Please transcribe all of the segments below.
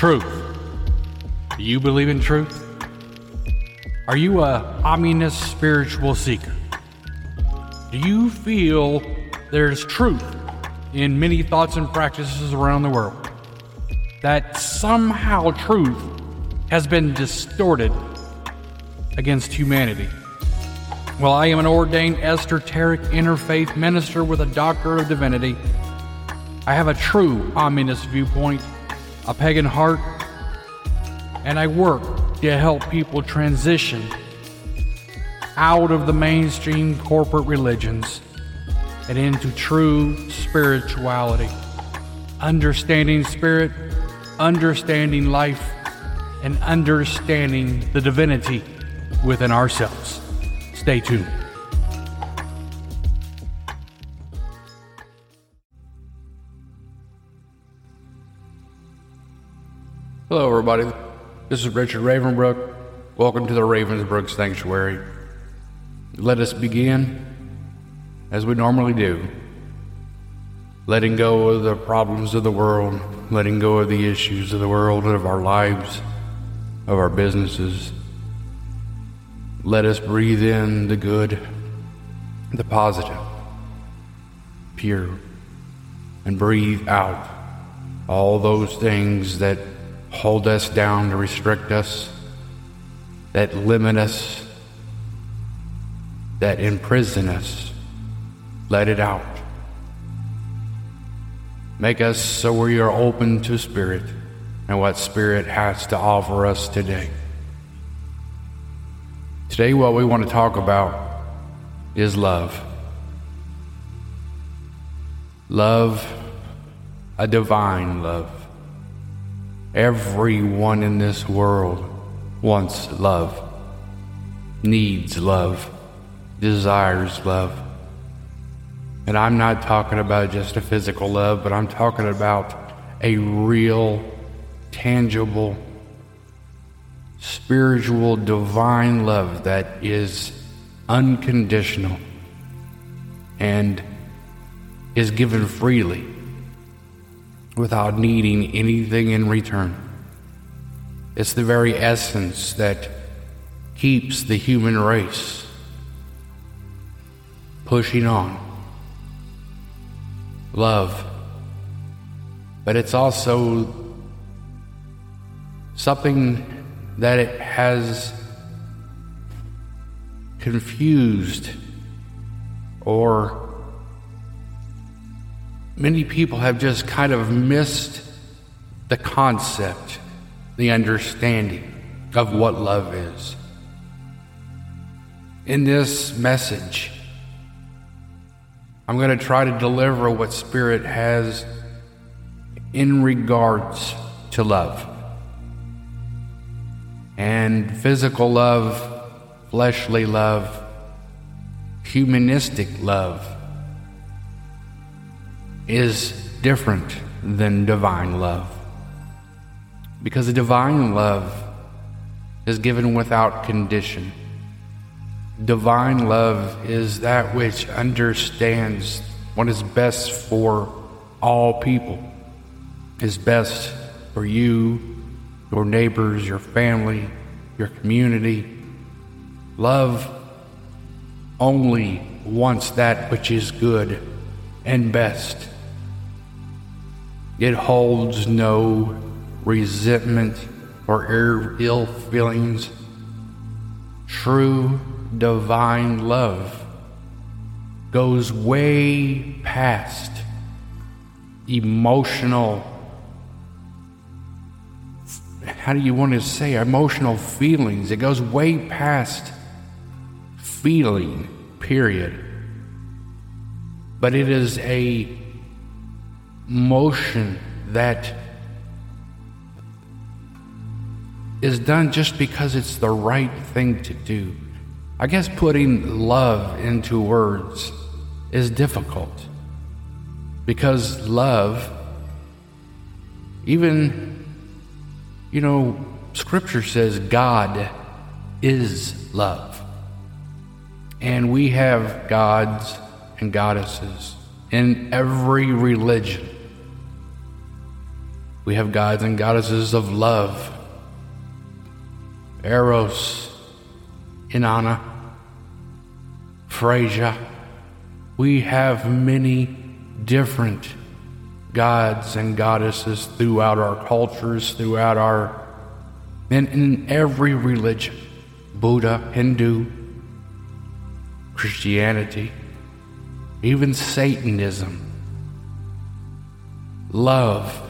Truth. Do you believe in truth? Are you a omnist spiritual seeker? Do you feel there's truth in many thoughts and practices around the world? That somehow truth has been distorted against humanity? Well, I am an ordained esoteric interfaith minister with a doctorate of divinity. I have a true omnist viewpoint, a pagan heart, and I work to help people transition out of the mainstream corporate religions and into true spirituality. Understanding spirit, understanding life, and understanding the divinity within ourselves. Stay tuned. Hello, everybody. This is Richard Ravenbrook. Welcome to the Ravensbrook Sanctuary. Let us begin as we normally do, letting go of the problems of the world, letting go of the issues of the world, of our lives, of our businesses. Let us breathe in the good, the positive, pure, and breathe out all those things that hold us down to restrict us, that limit us, that imprison us. Let it out. Make us so we are open to Spirit and what Spirit has to offer us today. Today, what we want to talk about is love. Love, a divine love. Everyone in this world wants love, needs love, desires love. And I'm not talking about just a physical love, but I'm talking about a real, tangible, spiritual, divine love that is unconditional and is given freely without needing anything in return. It's the very essence that keeps the human race pushing on. Love. But it's also something that it has confused or many people have just kind of missed the concept, the understanding of what love is. In this message, I'm going to try to deliver what Spirit has in regards to love. And physical love, fleshly love, humanistic love is different than divine love. Because divine love is given without condition. Divine love is that which understands what is best for all people, is best for you, your neighbors, your family, your community. Love only wants that which is good and best. It holds no resentment or ill feelings. True divine love goes way past emotional how do you want to say emotional feelings it goes way past feeling period but it is a motion that is done just because it's the right thing to do. I guess putting love into words is difficult because love, even, you know, scripture says God is love. And we have gods and goddesses in every religion. We have gods and goddesses of love, Eros, Inanna, Freyja. We have many different gods and goddesses throughout our cultures, throughout our, and in every religion Buddha, Hindu, Christianity, even Satanism. Love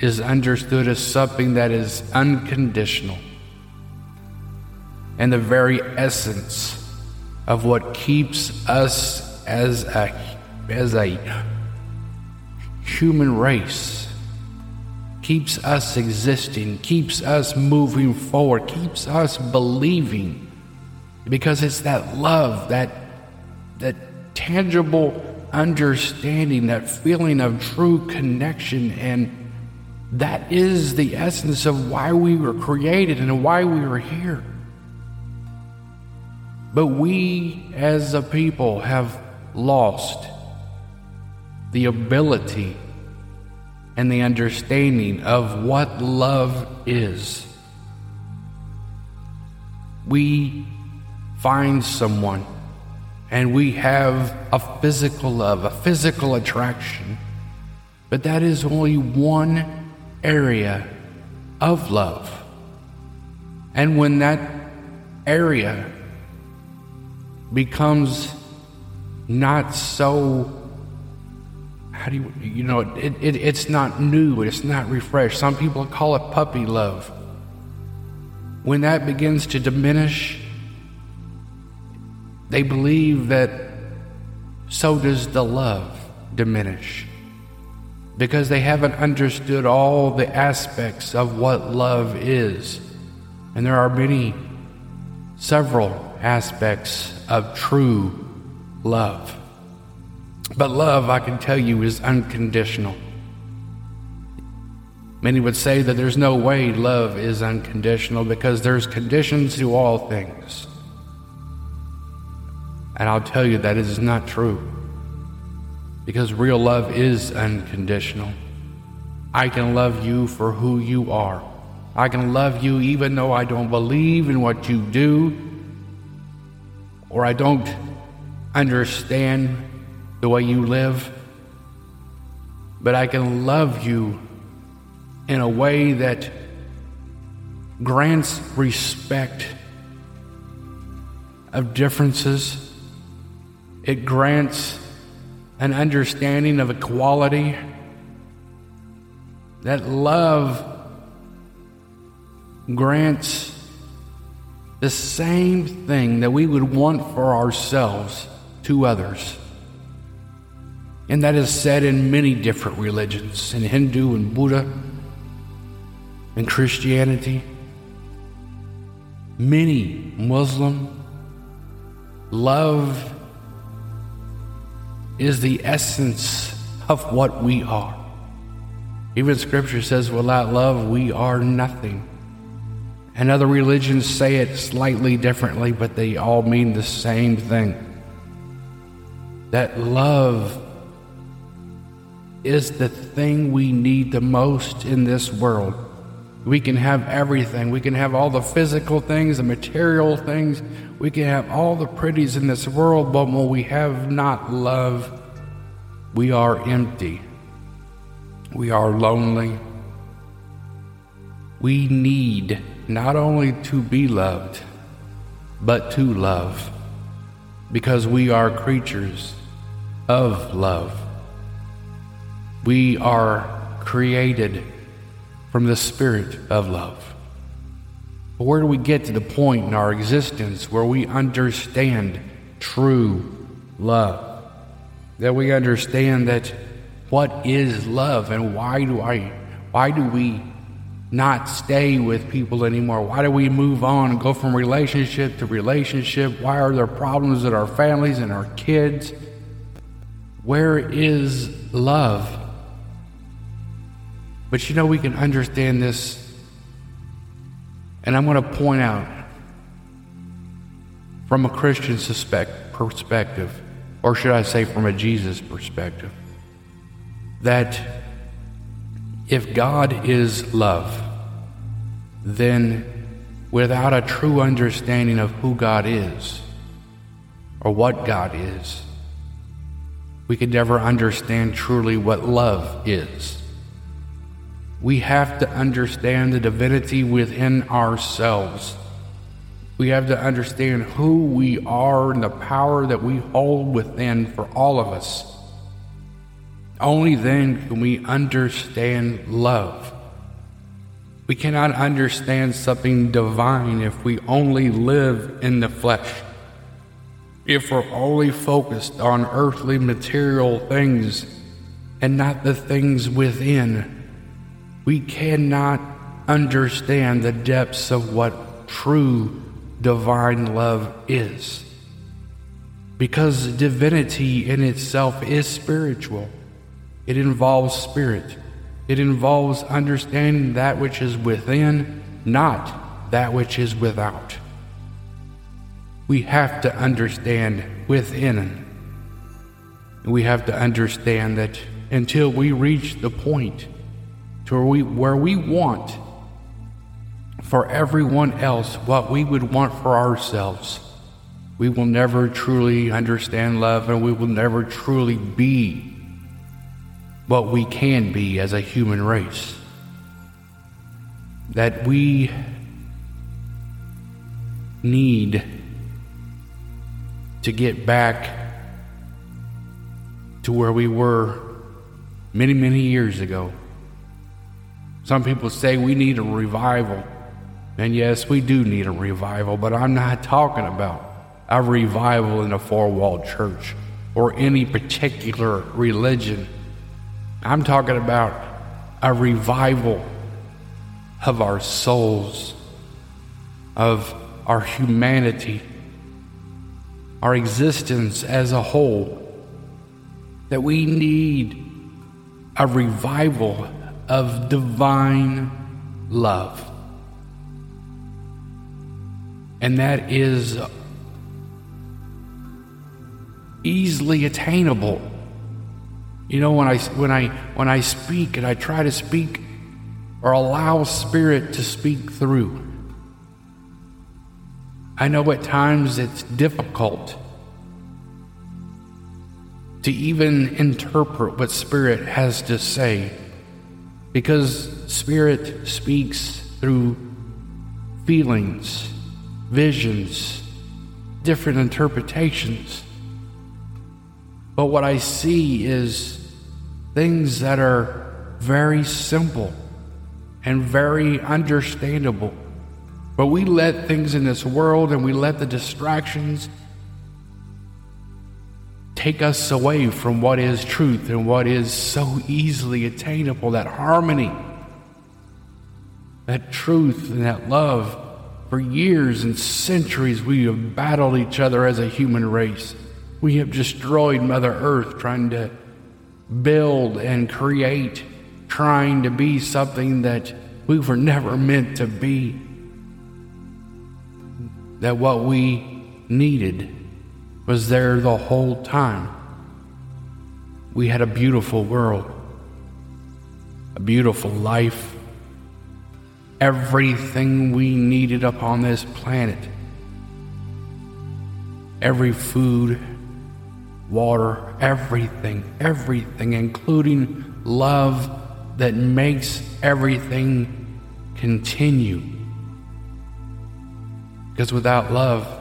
is understood as something that is unconditional and the very essence of what keeps us as a as a human race keeps us existing keeps us moving forward keeps us believing because it's that love that that tangible understanding that feeling of true connection and that is the essence of why we were created and why we were here but we as a people have lost the ability and the understanding of what love is. We find someone and we have a physical love, a physical attraction, but that is only one area of love. And when that area becomes not so how do you you know it, it, it's not new it's not refreshed. Some people call it puppy love. When that begins to diminish they believe that so does the love diminish because they haven't understood all the aspects of what love is and there are many several aspects of true love. But love, I can tell you, is unconditional. Many would say that there's no way love is unconditional because there's conditions to all things. And I'll tell you that is not true. Because real love is unconditional. I can love you for who you are. I can love you even though I don't believe in what you do or I don't understand the way you live, but I can love you in a way that grants respect of differences. It grants an understanding of equality. That love grants the same thing that we would want for ourselves to others. And that is said in many different religions in Hindu and Buddha and Christianity. Many Muslim. Love is the essence of what we are. Even Scripture says, without love, we are nothing. And other religions say it slightly differently, but they all mean the same thing. That love is the thing we need the most in this world. We can have everything. We can have all the physical things, the material things. We can have all the pretties in this world, but when we have not love, we are empty. We are lonely. We need not only to be loved, but to love, because we are creatures of love. We are created from the spirit of love. But where do we get to the point in our existence where we understand true love? That we understand that what is love and why do I why do we not stay with people anymore? Why do we move on and go from relationship to relationship? Why are there problems in our families and our kids? Where is love? But you know, we can understand this, and I'm going to point out from a Christian suspect, perspective, or should I say from a Jesus perspective, that If God is love, then without a true understanding of who God is or what God is, we could never understand truly what love is. We have to understand the divinity within ourselves. We have to understand who we are and the power that we hold within for all of us. Only then can we understand love. We cannot understand something divine if we only live in the flesh. If we're only focused on earthly material things and not the things within, we cannot understand the depths of what true divine love is. Because divinity in itself is spiritual, it involves spirit. It involves understanding that which is within, not that which is without. We have to understand within. We have to understand that until we reach the point to where we, where we want for everyone else what we would want for ourselves, we will never truly understand love and we will never truly be what we can be as a human race. That we need to get back to where we were many, many years ago. Some people say we need a revival. And yes, we do need a revival, but I'm not talking about a revival in a four walled church or any particular religion. I'm talking about a revival of our souls, of our humanity, our existence as a whole. That we need a revival of divine love. And that is easily attainable you know, when I, when I, when I speak and I try to speak or allow Spirit to speak through, I know at times it's difficult to even interpret what Spirit has to say because Spirit speaks through feelings, visions, different interpretations. But what I see is things that are very simple and very understandable. But we let things in this world and we let the distractions take us away from what is truth and what is so easily attainable that harmony, that truth, and that love. For years and centuries, we have battled each other as a human race. We have destroyed Mother Earth trying to build and create, trying to be something that we were never meant to be. That what we needed was there the whole time. We had a beautiful world, a beautiful life, everything we needed upon this planet. Every food, water, everything, everything, including love that makes everything continue. Because without love,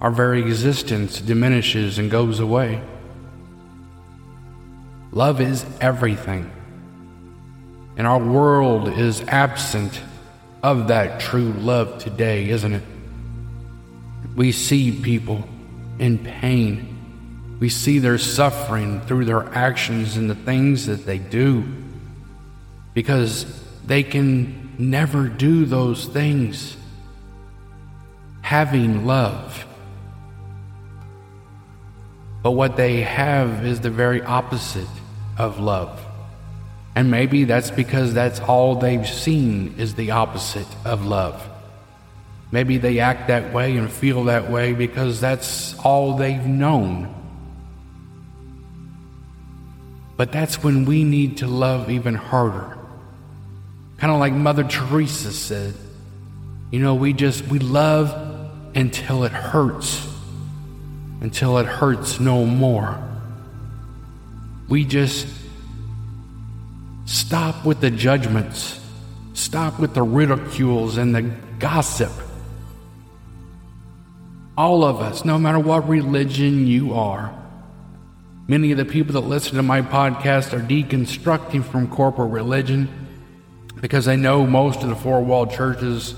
our very existence diminishes and goes away. Love is everything. And our world is absent of that true love today, isn't it? We see people in pain. We see their suffering through their actions and the things that they do because they can never do those things having love. But what they have is the very opposite of love. And maybe that's because that's all they've seen is the opposite of love. Maybe they act that way and feel that way because that's all they've known. But that's when we need to love even harder. Kind of like Mother Teresa said, you know, we just, we love until it hurts, until it hurts no more. We just stop with the judgments, stop with the ridicules and the gossip. All of us, no matter what religion you are, many of the people that listen to my podcast are deconstructing from corporate religion because they know most of the four wall churches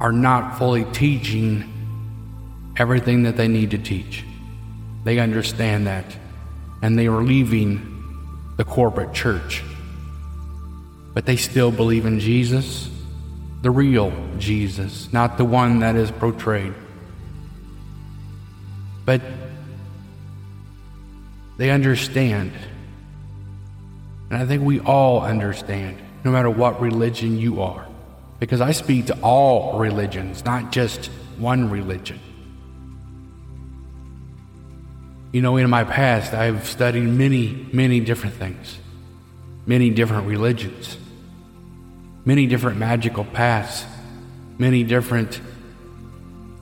are not fully teaching everything that they need to teach. They understand that, and they are leaving the corporate church. But they still believe in Jesus, the real Jesus, not the one that is portrayed. But they understand. And I think we all understand, no matter what religion you are because I speak to all religions, not just one religion. You know, in my past, I've studied many, many different things, many different religions, many different magical paths, many different,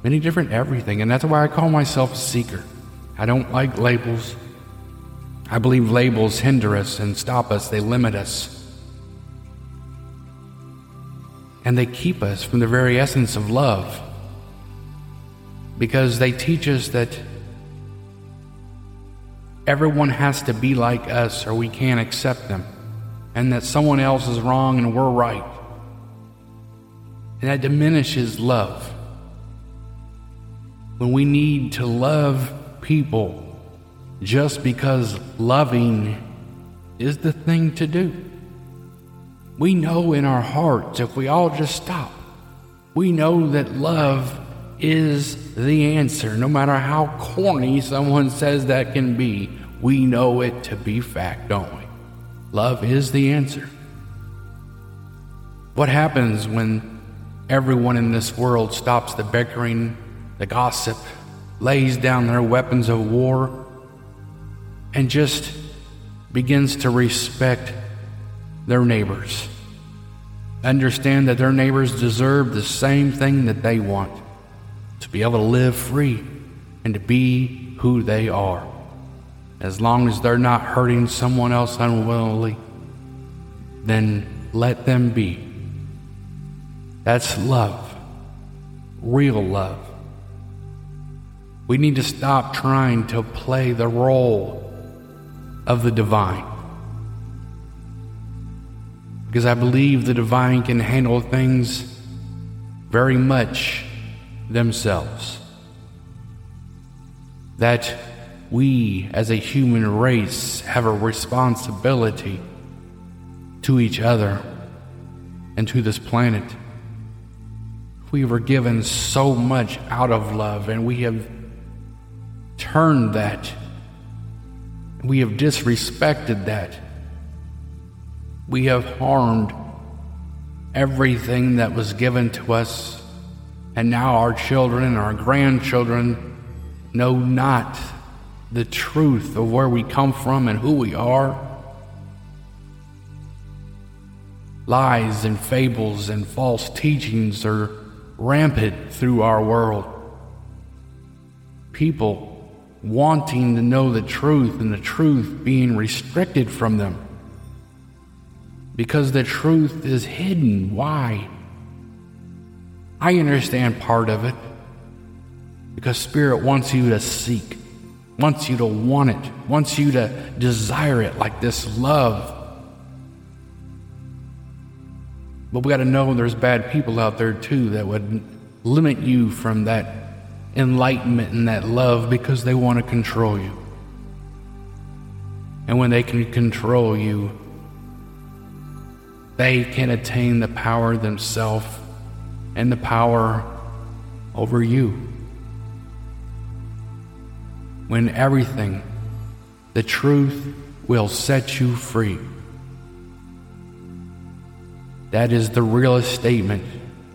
many different everything. And that's why I call myself a seeker. I don't like labels. I believe labels hinder us and stop us, they limit us. and they keep us from the very essence of love because they teach us that everyone has to be like us or we can't accept them, and that someone else is wrong and we're right. And that diminishes love. When we need to love people just because loving is the thing to do. We know in our hearts, if we all just stop, we know that love is the answer. No matter how corny someone says that can be, we know it to be fact, don't we? Love is the answer. What happens when everyone in this world stops the bickering, the gossip, lays down their weapons of war, and just begins to respect their neighbors. Understand that their neighbors deserve the same thing that they want to be able to live free and to be who they are. As long as they're not hurting someone else unwillingly, then let them be. That's love, real love. We need to stop trying to play the role of the divine because I believe the divine can handle things very much themselves. That we as a human race have a responsibility to each other and to this planet. We were given so much out of love, and we have turned that. We have disrespected that we have harmed everything that was given to us, and now our children and our grandchildren know not the truth of where we come from and who we are. Lies and fables and false teachings are rampant through our world. People wanting to know the truth and the truth being restricted from them because the truth is hidden. Why? I understand part of it because Spirit wants you to seek, wants you to want it, wants you to desire it like this love. But we got to know there's bad people out there too that would limit you from that enlightenment and that love because they want to control you. And when they can control you, they can attain the power themselves and the power over you. When everything, the truth, will set you free. That is the realest statement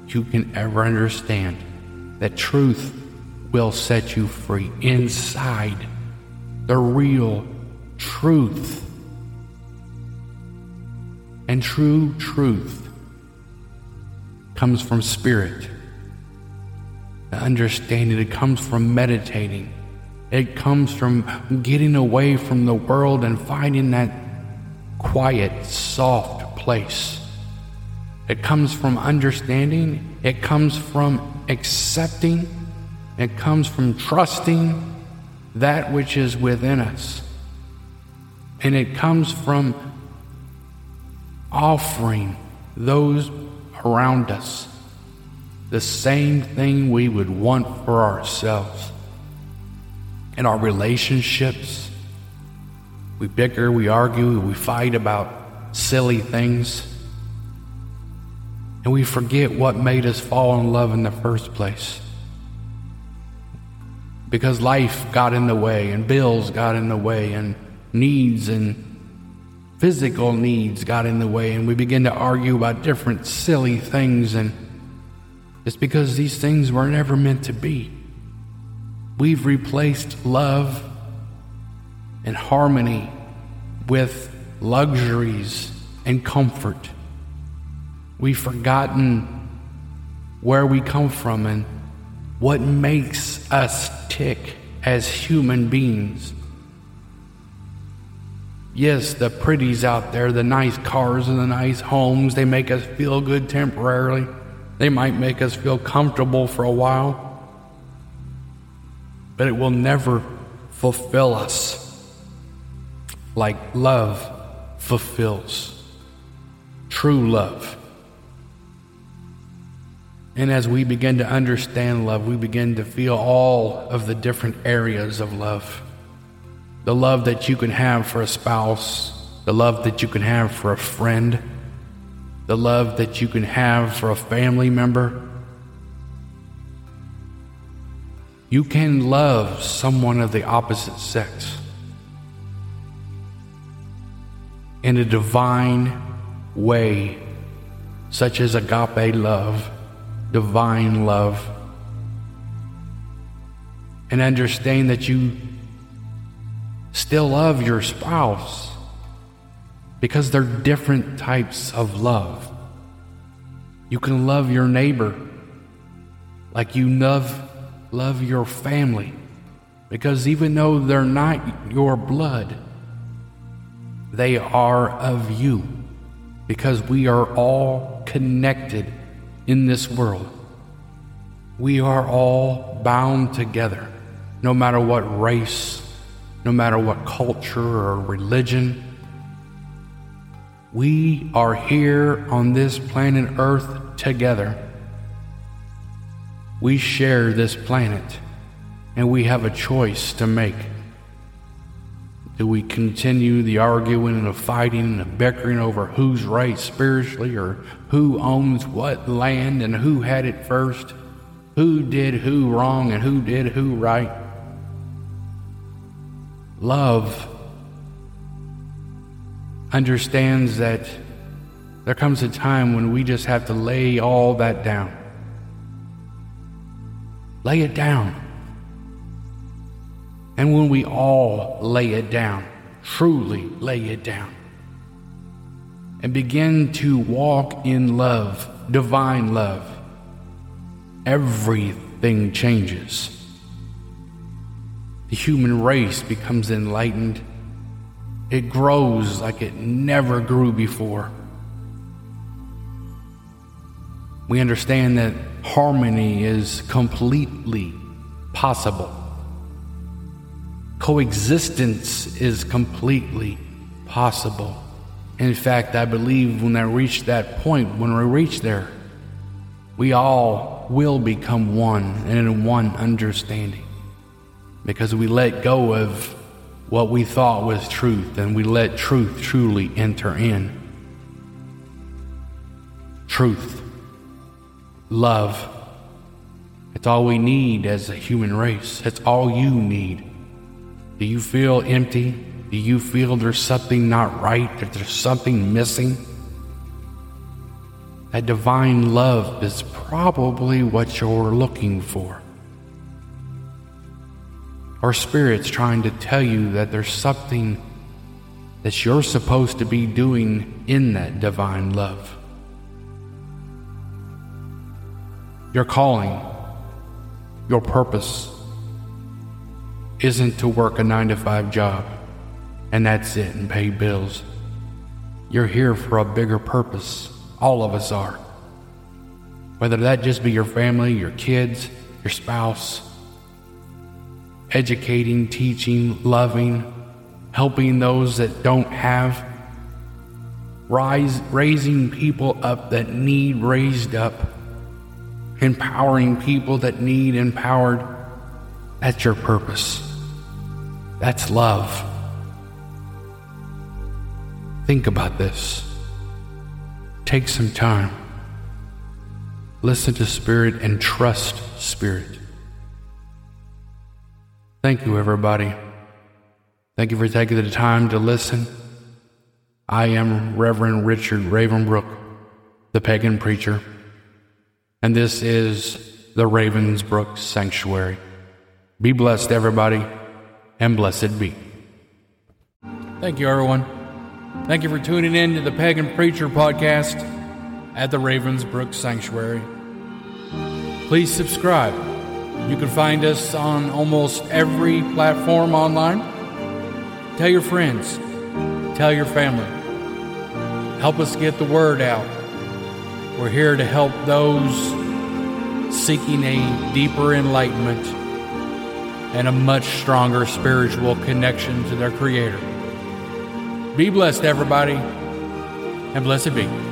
you can ever understand. That truth will set you free inside the real truth. And true truth comes from spirit. The understanding, it comes from meditating. It comes from getting away from the world and finding that quiet, soft place. It comes from understanding. It comes from accepting. It comes from trusting that which is within us. And it comes from offering those around us the same thing we would want for ourselves. In our relationships, we bicker, we argue, we fight about silly things. And we forget what made us fall in love in the first place. Because life got in the way, and bills got in the way, and needs and physical needs got in the way, and we begin to argue about different silly things. And it's because these things were never meant to be. We've replaced love and harmony with luxuries and comfort. We've forgotten where we come from and what makes us tick as human beings. Yes, the pretties out there, the nice cars and the nice homes, they make us feel good temporarily. They might make us feel comfortable for a while. But it will never fulfill us like love fulfills. True love. And as we begin to understand love, we begin to feel all of the different areas of love. The love that you can have for a spouse, the love that you can have for a friend, the love that you can have for a family member. You can love someone of the opposite sex in a divine way, such as agape love divine love and understand that you still love your spouse because they're different types of love. You can love your neighbor like you love love your family because even though they're not your blood they are of you because we are all connected in this world. We are all bound together, no matter what race, no matter what culture or religion. We are here on this planet Earth together. We share this planet, and we have a choice to make. Do we continue the arguing and the fighting and the bickering over who's right spiritually or who owns what land and who had it first? Who did who wrong and who did who right? Love understands that there comes a time when we just have to lay all that down. Lay it down. And when we all lay it down, truly lay it down, and begin to walk in love, divine love, everything changes. The human race becomes enlightened. It grows like it never grew before. We understand that harmony is completely possible coexistence is completely possible. In fact, I believe when I reach that point, when we reach there, we all will become one and in one understanding because we let go of what we thought was truth and we let truth truly enter in. Truth, love. It's all we need as a human race. It's all you need. Do you feel empty? Do you feel there's something not right, that there's something missing? That divine love is probably what you're looking for. Our spirit's trying to tell you that there's something that you're supposed to be doing in that divine love. Your calling, your purpose, isn't to work a nine to five job and that's it and pay bills. You're here for a bigger purpose. All of us are. Whether that just be your family, your kids, your spouse, educating, teaching, loving, helping those that don't have, rise, raising people up that need raised up, empowering people that need empowered. That's your purpose. That's love. Think about this. Take some time. Listen to Spirit and trust Spirit. Thank you, everybody. Thank you for taking the time to listen. I am Reverend Richard Ravenbrook, the pagan preacher, and this is the Ravensbrook Sanctuary. Be blessed, everybody, and blessed be. Thank you, everyone. Thank you for tuning in to the Pagan Preacher podcast at the Ravensbrook Sanctuary. Please subscribe. You can find us on almost every platform online. Tell your friends, tell your family. Help us get the word out. We're here to help those seeking a deeper enlightenment and a much stronger spiritual connection to their Creator. Be blessed, everybody, and blessed be.